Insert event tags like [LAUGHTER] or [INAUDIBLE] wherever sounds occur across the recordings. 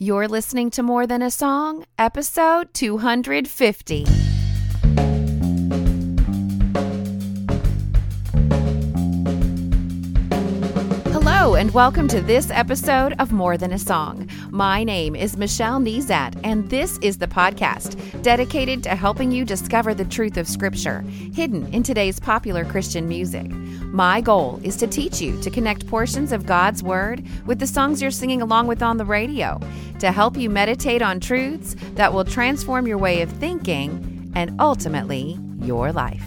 You're listening to More Than a Song, episode 250. And welcome to this episode of More Than a Song. My name is Michelle Nezat, and this is the podcast dedicated to helping you discover the truth of Scripture hidden in today's popular Christian music. My goal is to teach you to connect portions of God's Word with the songs you're singing along with on the radio, to help you meditate on truths that will transform your way of thinking and ultimately your life.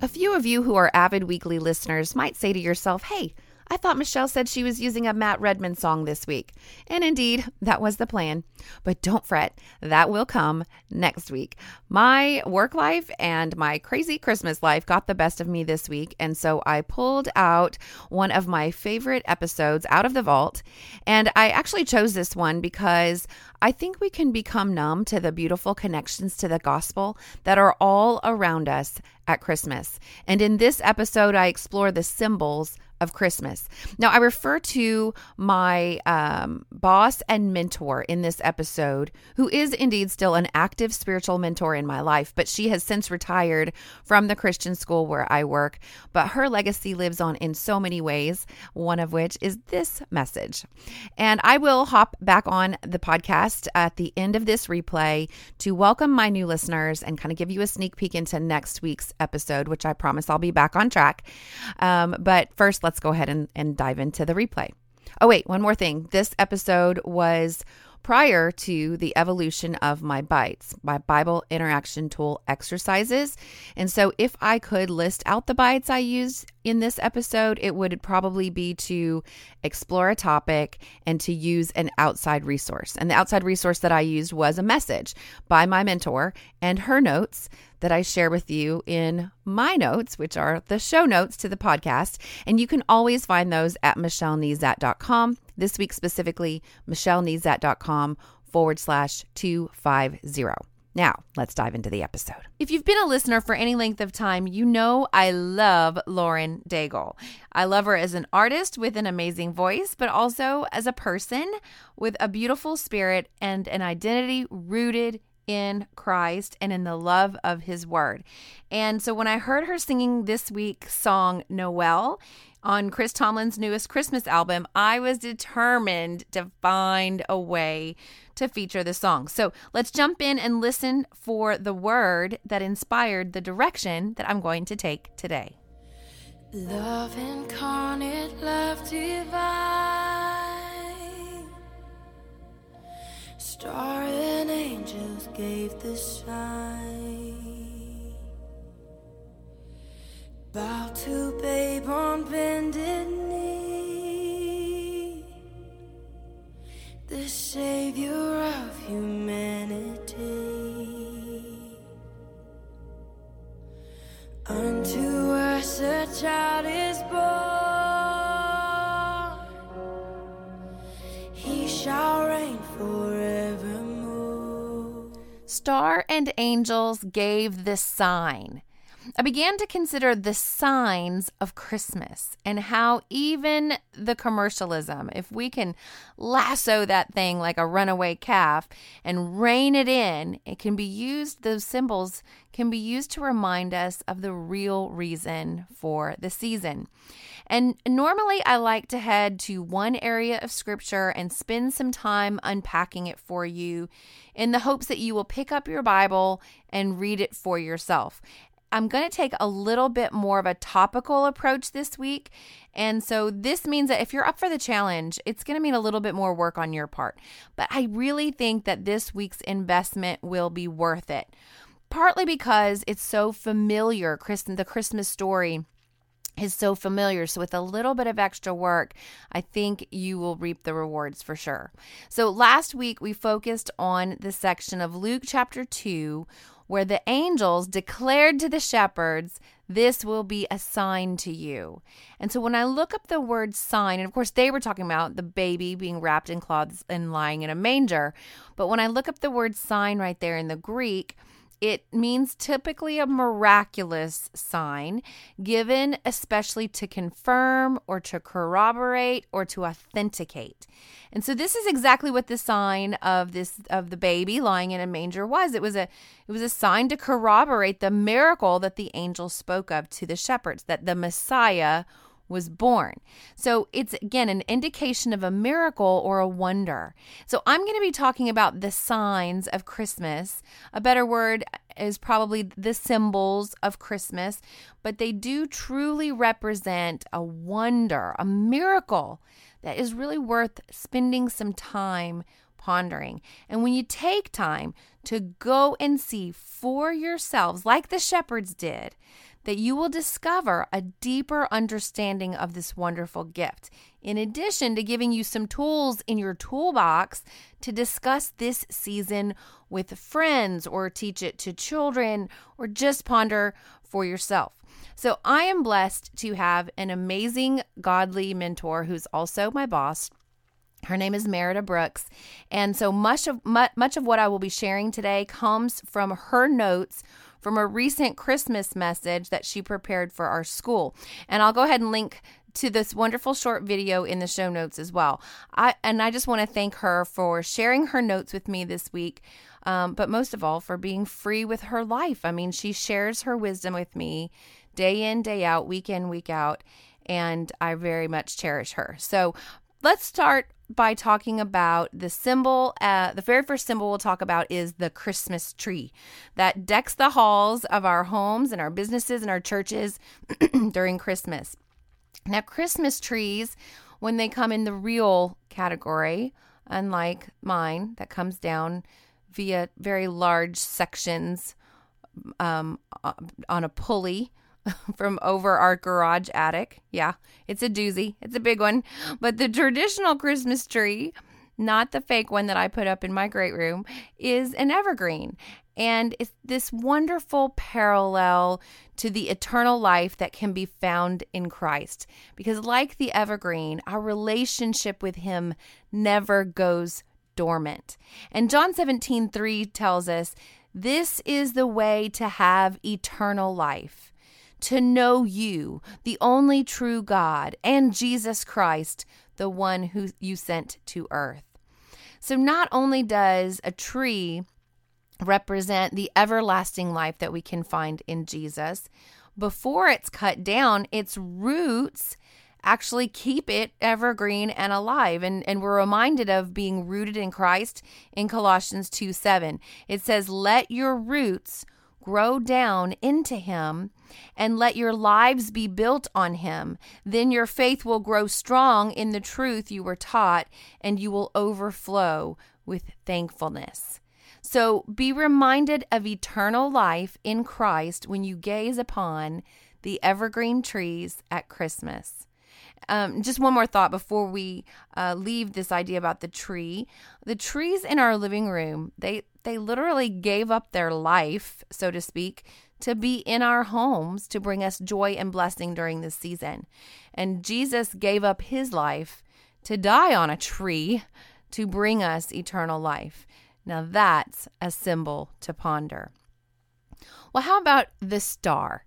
A few of you who are avid weekly listeners might say to yourself, hey, I thought Michelle said she was using a Matt Redman song this week. And indeed, that was the plan. But don't fret, that will come next week. My work life and my crazy Christmas life got the best of me this week. And so I pulled out one of my favorite episodes out of the vault. And I actually chose this one because I think we can become numb to the beautiful connections to the gospel that are all around us at Christmas. And in this episode, I explore the symbols of Christmas. Now, I refer to my um, boss and mentor in this episode, who is indeed still an active spiritual mentor in my life, but she has since retired from the Christian school where I work. But her legacy lives on in so many ways, one of which is this message. And I will hop back on the podcast at the end of this replay to welcome my new listeners and kind of give you a sneak peek into next week's episode, which I promise I'll be back on track. Um, but first, let's go ahead and, and dive into the replay. Oh, wait, one more thing. This episode was prior to the evolution of my bites, my Bible interaction tool exercises. And so, if I could list out the bites I use in this episode, it would probably be to explore a topic and to use an outside resource. And the outside resource that I used was a message by my mentor and her notes that I share with you in my notes, which are the show notes to the podcast. And you can always find those at michellenezat.com. This week specifically, michellenezat.com forward slash 250. Now, let's dive into the episode. If you've been a listener for any length of time, you know I love Lauren Daigle. I love her as an artist with an amazing voice, but also as a person with a beautiful spirit and an identity rooted in Christ and in the love of his word. And so when I heard her singing this week's song, Noel, on Chris Tomlin's newest Christmas album, I was determined to find a way to feature the song. So let's jump in and listen for the word that inspired the direction that I'm going to take today. Love incarnate, love divine. Star and angels gave the sign. Bow to babe on bended knee. The savior of humanity. Unto us a child is born. He shall reign forevermore. Star and angels gave this sign. I began to consider the signs of Christmas and how even the commercialism, if we can lasso that thing like a runaway calf and rein it in, it can be used, those symbols can be used to remind us of the real reason for the season. And normally I like to head to one area of scripture and spend some time unpacking it for you in the hopes that you will pick up your Bible and read it for yourself. I'm going to take a little bit more of a topical approach this week. And so this means that if you're up for the challenge, it's going to mean a little bit more work on your part. But I really think that this week's investment will be worth it. Partly because it's so familiar, Kristen, the Christmas story is so familiar. So, with a little bit of extra work, I think you will reap the rewards for sure. So, last week we focused on the section of Luke chapter 2 where the angels declared to the shepherds, This will be a sign to you. And so, when I look up the word sign, and of course, they were talking about the baby being wrapped in cloths and lying in a manger. But when I look up the word sign right there in the Greek, it means typically a miraculous sign given especially to confirm or to corroborate or to authenticate. And so this is exactly what the sign of this of the baby lying in a manger was. It was a it was a sign to corroborate the miracle that the angel spoke of to the shepherds that the Messiah was born. So it's again an indication of a miracle or a wonder. So I'm going to be talking about the signs of Christmas. A better word is probably the symbols of Christmas, but they do truly represent a wonder, a miracle that is really worth spending some time pondering. And when you take time to go and see for yourselves, like the shepherds did, that you will discover a deeper understanding of this wonderful gift, in addition to giving you some tools in your toolbox to discuss this season with friends or teach it to children or just ponder for yourself. So, I am blessed to have an amazing godly mentor who's also my boss. Her name is Merida Brooks. And so much of much of what I will be sharing today comes from her notes from a recent Christmas message that she prepared for our school. And I'll go ahead and link to this wonderful short video in the show notes as well. I and I just want to thank her for sharing her notes with me this week. Um, but most of all, for being free with her life. I mean, she shares her wisdom with me day in, day out, week in, week out, and I very much cherish her. So let's start by talking about the symbol. Uh, the very first symbol we'll talk about is the Christmas tree that decks the halls of our homes and our businesses and our churches [CLEARS THROAT] during Christmas. Now, Christmas trees, when they come in the real category, unlike mine that comes down via very large sections um, on a pulley [LAUGHS] from over our garage attic. Yeah, it's a doozy. It's a big one. But the traditional Christmas tree, not the fake one that I put up in my great room, is an evergreen. And it's this wonderful parallel to the eternal life that can be found in Christ. Because, like the evergreen, our relationship with Him never goes dormant. And John 17, 3 tells us, This is the way to have eternal life to know you, the only true God, and Jesus Christ, the one who you sent to earth. So, not only does a tree represent the everlasting life that we can find in Jesus, before it's cut down, its roots actually keep it evergreen and alive. And, and we're reminded of being rooted in Christ in Colossians 2 7. It says, Let your roots grow down into him and let your lives be built on him. Then your faith will grow strong in the truth you were taught and you will overflow with thankfulness. So be reminded of eternal life in Christ when you gaze upon the evergreen trees at Christmas. Um, just one more thought before we uh, leave this idea about the tree. The trees in our living room, they they literally gave up their life, so to speak, to be in our homes to bring us joy and blessing during this season. And Jesus gave up his life to die on a tree to bring us eternal life. Now that's a symbol to ponder. Well, how about the star?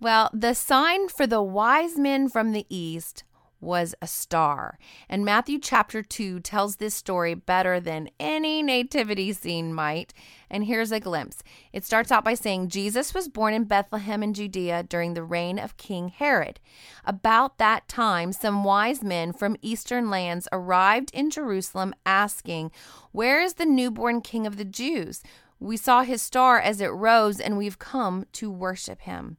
Well, the sign for the wise men from the east was a star. And Matthew chapter 2 tells this story better than any nativity scene might. And here's a glimpse. It starts out by saying Jesus was born in Bethlehem in Judea during the reign of King Herod. About that time, some wise men from eastern lands arrived in Jerusalem asking, Where is the newborn king of the Jews? We saw his star as it rose, and we've come to worship him.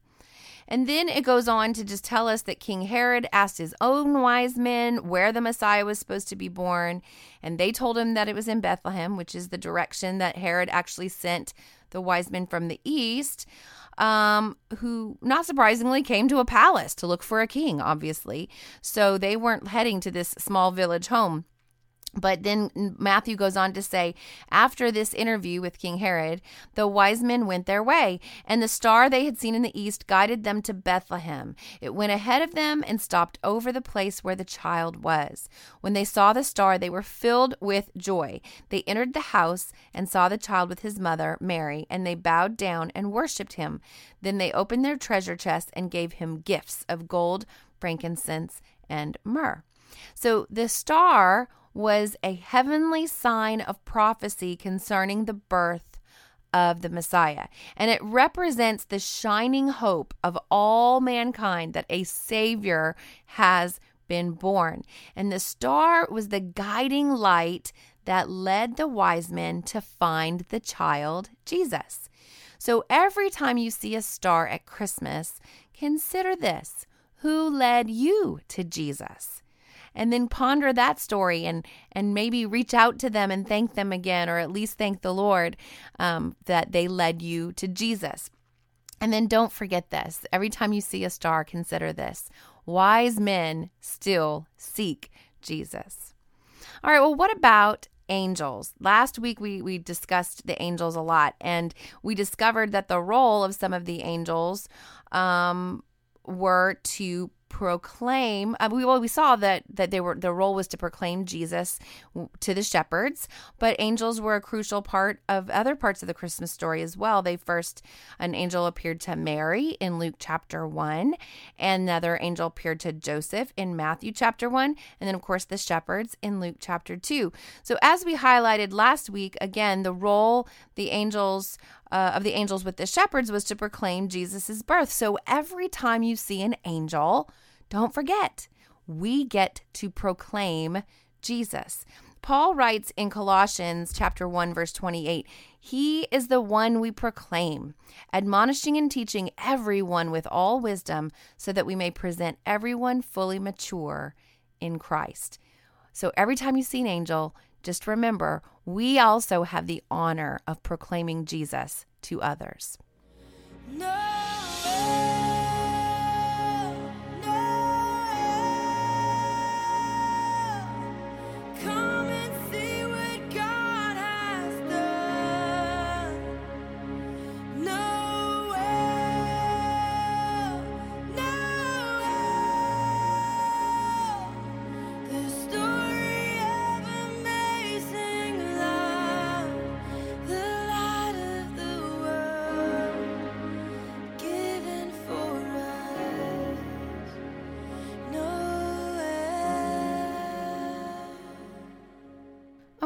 And then it goes on to just tell us that King Herod asked his own wise men where the Messiah was supposed to be born. And they told him that it was in Bethlehem, which is the direction that Herod actually sent the wise men from the east, um, who, not surprisingly, came to a palace to look for a king, obviously. So they weren't heading to this small village home. But then Matthew goes on to say, after this interview with King Herod, the wise men went their way, and the star they had seen in the east guided them to Bethlehem. It went ahead of them and stopped over the place where the child was. When they saw the star, they were filled with joy. They entered the house and saw the child with his mother, Mary, and they bowed down and worshipped him. Then they opened their treasure chests and gave him gifts of gold, frankincense, and myrrh. So the star was a heavenly sign of prophecy concerning the birth of the Messiah. And it represents the shining hope of all mankind that a Savior has been born. And the star was the guiding light that led the wise men to find the child Jesus. So every time you see a star at Christmas, consider this who led you to Jesus? And then ponder that story and and maybe reach out to them and thank them again or at least thank the lord um, that they led you to jesus. And then don't forget this. Every time you see a star consider this. Wise men still seek jesus. All right well what about angels. Last week we we discussed the angels a lot and we discovered that the role of some of the angels um were to proclaim uh, we well we saw that that they were the role was to proclaim Jesus to the shepherds but angels were a crucial part of other parts of the Christmas story as well. They first an angel appeared to Mary in Luke chapter 1 and another angel appeared to Joseph in Matthew chapter 1 and then of course the shepherds in Luke chapter 2 so as we highlighted last week again the role the angels uh, of the angels with the shepherds was to proclaim Jesus' birth. So every time you see an angel, don't forget, we get to proclaim Jesus. Paul writes in Colossians chapter 1 verse 28, he is the one we proclaim, admonishing and teaching everyone with all wisdom so that we may present everyone fully mature in Christ. So every time you see an angel, just remember, we also have the honor of proclaiming Jesus to others. No.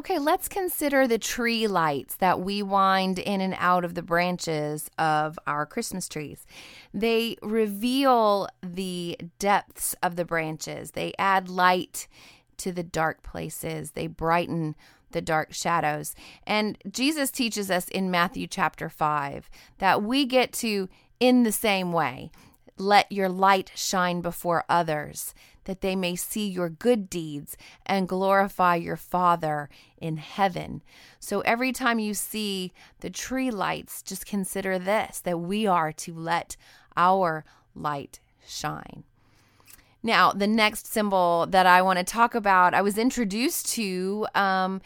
Okay, let's consider the tree lights that we wind in and out of the branches of our Christmas trees. They reveal the depths of the branches, they add light to the dark places, they brighten the dark shadows. And Jesus teaches us in Matthew chapter 5 that we get to, in the same way, let your light shine before others, that they may see your good deeds and glorify your Father in heaven. So every time you see the tree lights, just consider this that we are to let our light shine. Now, the next symbol that I want to talk about, I was introduced to um,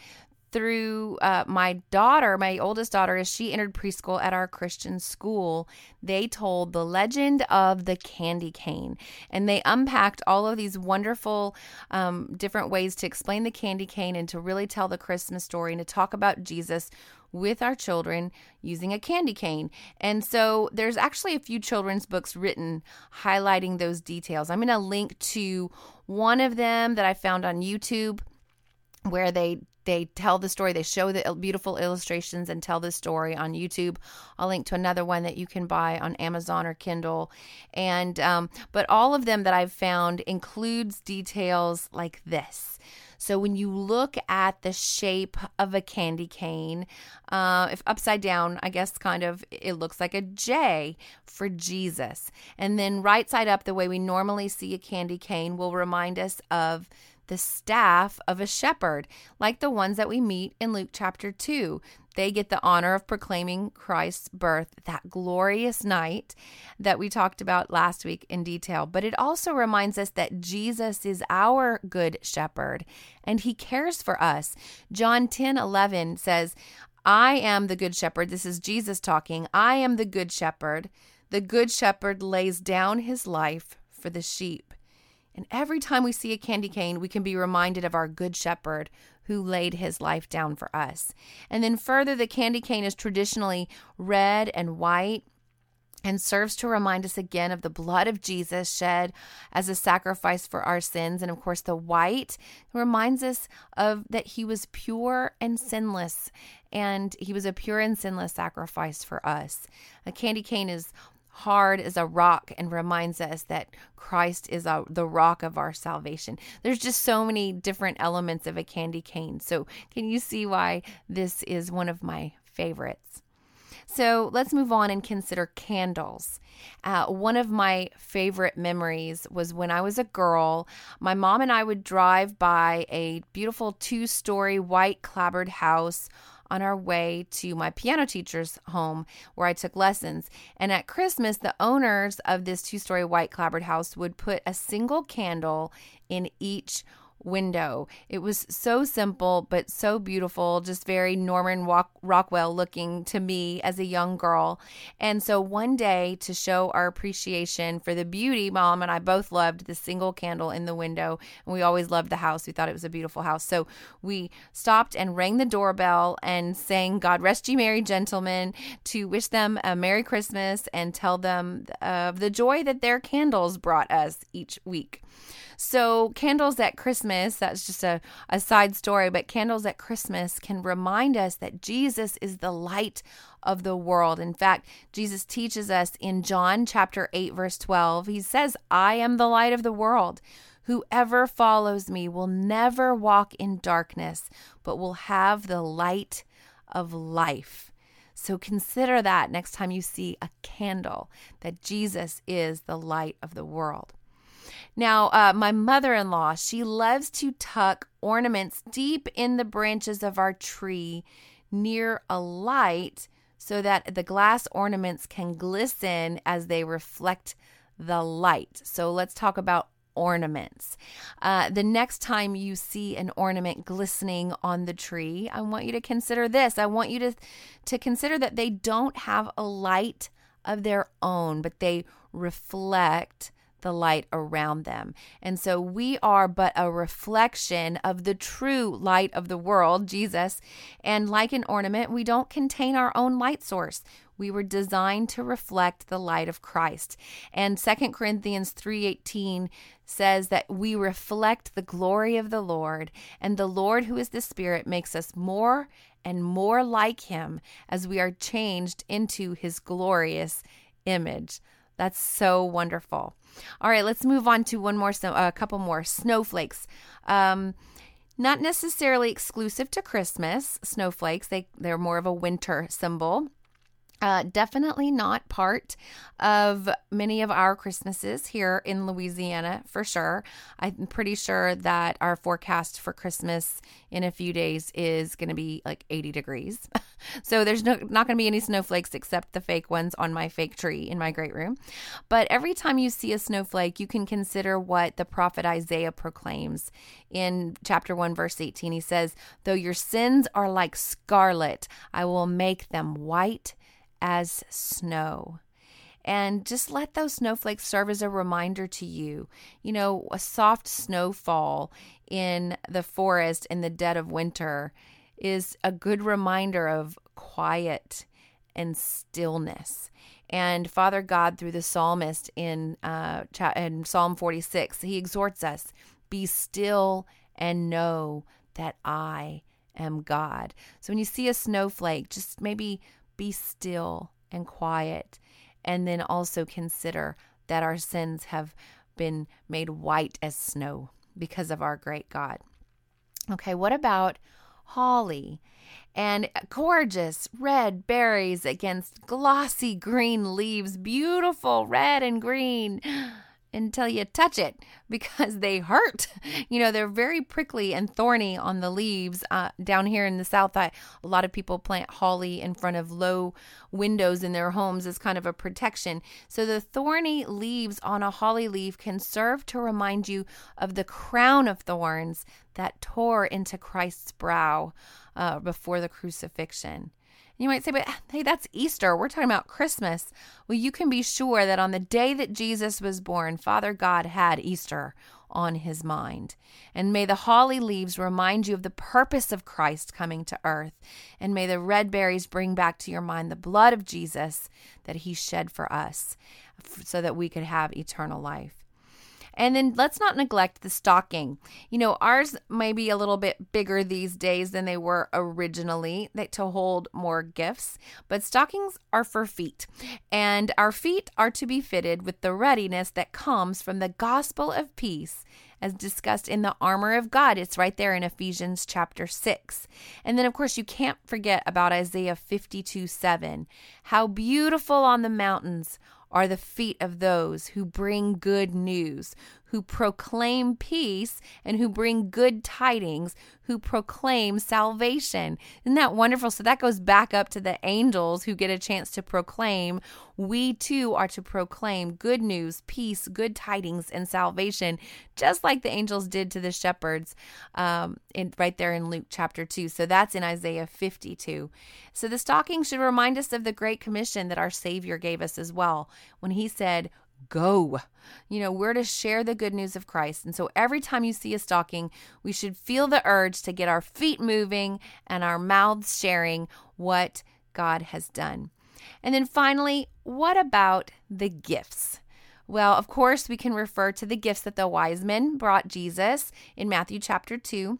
through uh, my daughter, my oldest daughter, as she entered preschool at our Christian school, they told the legend of the candy cane. And they unpacked all of these wonderful um, different ways to explain the candy cane and to really tell the Christmas story and to talk about Jesus with our children using a candy cane. And so there's actually a few children's books written highlighting those details. I'm going to link to one of them that I found on YouTube where they they tell the story they show the beautiful illustrations and tell the story on youtube. I'll link to another one that you can buy on amazon or kindle. And um, but all of them that i've found includes details like this. So when you look at the shape of a candy cane, uh, if upside down, I guess kind of it looks like a J for Jesus. And then right side up, the way we normally see a candy cane will remind us of the staff of a shepherd, like the ones that we meet in Luke chapter 2. they get the honor of proclaiming Christ's birth that glorious night that we talked about last week in detail. But it also reminds us that Jesus is our good shepherd and he cares for us. John 10 11 says, I am the good shepherd. This is Jesus talking. I am the good shepherd. The good shepherd lays down his life for the sheep. And every time we see a candy cane, we can be reminded of our good shepherd who laid his life down for us. And then further, the candy cane is traditionally red and white and serves to remind us again of the blood of Jesus shed as a sacrifice for our sins. And of course, the white reminds us of that he was pure and sinless, and he was a pure and sinless sacrifice for us. A candy cane is hard as a rock and reminds us that Christ is a, the rock of our salvation. There's just so many different elements of a candy cane. So, can you see why this is one of my favorites? So, let's move on and consider candles. Uh, one of my favorite memories was when I was a girl. My mom and I would drive by a beautiful two story white clapboard house on our way to my piano teacher's home where I took lessons. And at Christmas, the owners of this two story white clapboard house would put a single candle in each window. It was so simple, but so beautiful, just very Norman Rockwell looking to me as a young girl. And so one day, to show our appreciation for the beauty, mom and I both loved the single candle in the window. And we always loved the house. We thought it was a beautiful house. So we stopped and rang the doorbell and sang God Rest Ye Merry Gentlemen to wish them a Merry Christmas and tell them of the joy that their candles brought us each week. So, candles at Christmas, that's just a, a side story, but candles at Christmas can remind us that Jesus is the light of the world. In fact, Jesus teaches us in John chapter 8, verse 12, he says, I am the light of the world. Whoever follows me will never walk in darkness, but will have the light of life. So consider that next time you see a candle, that Jesus is the light of the world. Now, uh, my mother in law, she loves to tuck ornaments deep in the branches of our tree near a light so that the glass ornaments can glisten as they reflect the light. So let's talk about ornaments. Uh, the next time you see an ornament glistening on the tree, I want you to consider this. I want you to to consider that they don't have a light of their own, but they reflect the light around them. And so we are but a reflection of the true light of the world, Jesus. And like an ornament, we don't contain our own light source. We were designed to reflect the light of Christ. And Second Corinthians 3:18 says that we reflect the glory of the Lord, and the Lord who is the Spirit makes us more and more like him as we are changed into his glorious image. That's so wonderful. All right, let's move on to one more, a couple more snowflakes. Um, not necessarily exclusive to Christmas, snowflakes. They they're more of a winter symbol. Uh, definitely not part of many of our Christmases here in Louisiana, for sure. I'm pretty sure that our forecast for Christmas in a few days is going to be like 80 degrees. [LAUGHS] so there's no, not going to be any snowflakes except the fake ones on my fake tree in my great room. But every time you see a snowflake, you can consider what the prophet Isaiah proclaims in chapter 1, verse 18. He says, Though your sins are like scarlet, I will make them white as snow. And just let those snowflakes serve as a reminder to you. You know, a soft snowfall in the forest in the dead of winter is a good reminder of quiet and stillness. And Father God, through the psalmist in, uh, in Psalm 46, he exhorts us be still and know that I am God. So when you see a snowflake, just maybe be still and quiet, and then also consider that our sins have been made white as snow because of our great God. Okay, what about holly? And gorgeous red berries against glossy green leaves, beautiful red and green. Until you touch it [LAUGHS] because they hurt. You know, they're very prickly and thorny on the leaves. Uh, down here in the South, I, a lot of people plant holly in front of low windows in their homes as kind of a protection. So the thorny leaves on a holly leaf can serve to remind you of the crown of thorns that tore into Christ's brow uh, before the crucifixion. You might say, but hey, that's Easter. We're talking about Christmas. Well, you can be sure that on the day that Jesus was born, Father God had Easter on his mind. And may the holly leaves remind you of the purpose of Christ coming to earth. And may the red berries bring back to your mind the blood of Jesus that he shed for us so that we could have eternal life. And then let's not neglect the stocking. You know, ours may be a little bit bigger these days than they were originally to hold more gifts, but stockings are for feet. And our feet are to be fitted with the readiness that comes from the gospel of peace as discussed in the armor of God. It's right there in Ephesians chapter 6. And then, of course, you can't forget about Isaiah 52 7. How beautiful on the mountains are the feet of those who bring good news, who proclaim peace and who bring good tidings, who proclaim salvation. Isn't that wonderful? So that goes back up to the angels who get a chance to proclaim. We too are to proclaim good news, peace, good tidings, and salvation, just like the angels did to the shepherds um, in, right there in Luke chapter 2. So that's in Isaiah 52. So the stocking should remind us of the great commission that our Savior gave us as well when he said, go. You know, we're to share the good news of Christ. And so every time you see a stocking, we should feel the urge to get our feet moving and our mouths sharing what God has done. And then finally, what about the gifts? Well, of course, we can refer to the gifts that the wise men brought Jesus in Matthew chapter 2.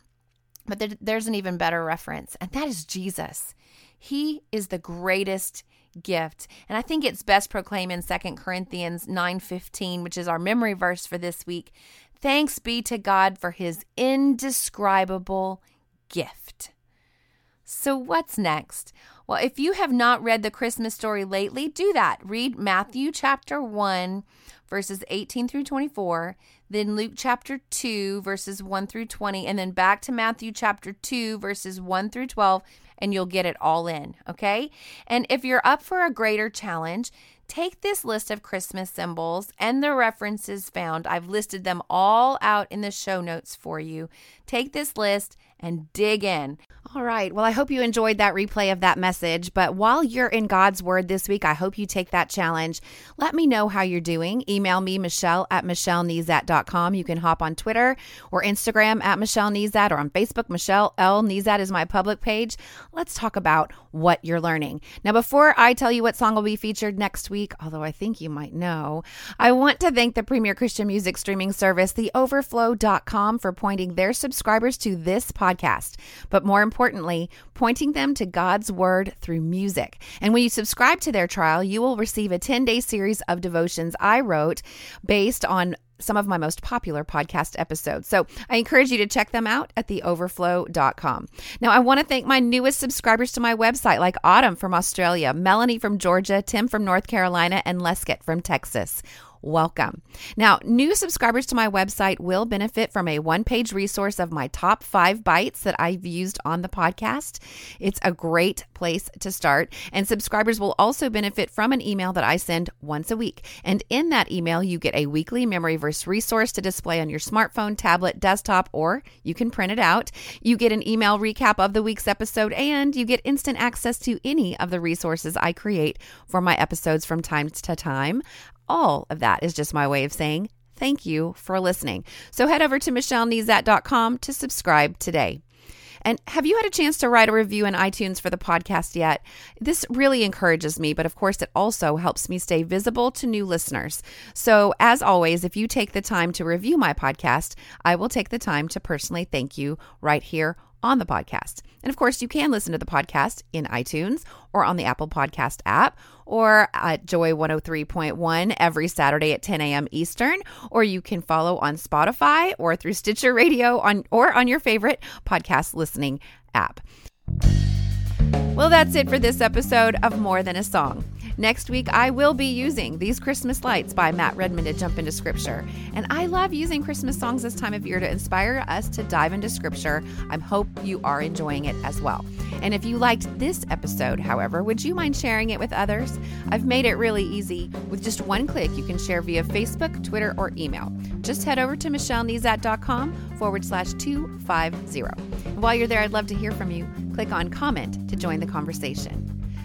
But there's an even better reference, and that is Jesus. He is the greatest gift. And I think it's best proclaimed in Second Corinthians 9:15, which is our memory verse for this week. Thanks be to God for his indescribable gift. So, what's next? Well, if you have not read the Christmas story lately, do that. Read Matthew chapter 1, verses 18 through 24, then Luke chapter 2, verses 1 through 20, and then back to Matthew chapter 2, verses 1 through 12, and you'll get it all in. Okay. And if you're up for a greater challenge, take this list of Christmas symbols and the references found. I've listed them all out in the show notes for you. Take this list and dig in. All right. Well, I hope you enjoyed that replay of that message. But while you're in God's Word this week, I hope you take that challenge. Let me know how you're doing. Email me, Michelle at MichelleNezat.com. You can hop on Twitter or Instagram at Michelle Nezat or on Facebook. Michelle L. Nezat is my public page. Let's talk about what you're learning. Now, before I tell you what song will be featured next week, although I think you might know, I want to thank the premier Christian music streaming service, theoverflow.com, for pointing their subscribers to this podcast. But more importantly, pointing them to God's word through music. And when you subscribe to their trial, you will receive a 10 day series of devotions I wrote based on some of my most popular podcast episodes. So I encourage you to check them out at theoverflow.com. Now, I want to thank my newest subscribers to my website, like Autumn from Australia, Melanie from Georgia, Tim from North Carolina, and Lescott from Texas welcome. Now, new subscribers to my website will benefit from a one page resource of my top five bites that I've used on the podcast. It's a great place to start. And subscribers will also benefit from an email that I send once a week. And in that email, you get a weekly memory verse resource to display on your smartphone, tablet, desktop, or you can print it out. You get an email recap of the week's episode, and you get instant access to any of the resources I create for my episodes from time to time all of that is just my way of saying thank you for listening. So head over to michellenezat.com to subscribe today. And have you had a chance to write a review in iTunes for the podcast yet? This really encourages me, but of course, it also helps me stay visible to new listeners. So, as always, if you take the time to review my podcast, I will take the time to personally thank you right here on the podcast. And of course, you can listen to the podcast in iTunes or on the Apple Podcast app or at Joy 103.1 every Saturday at 10 a.m. Eastern, or you can follow on Spotify or through Stitcher Radio on or on your favorite podcast listening app. Well, that's it for this episode of More Than a Song. Next week, I will be using These Christmas Lights by Matt Redman to jump into scripture. And I love using Christmas songs this time of year to inspire us to dive into scripture. I hope you are enjoying it as well. And if you liked this episode, however, would you mind sharing it with others? I've made it really easy. With just one click, you can share via Facebook, Twitter, or email. Just head over to michellenezat.com forward slash 250. And while you're there, I'd love to hear from you. Click on comment to join the conversation.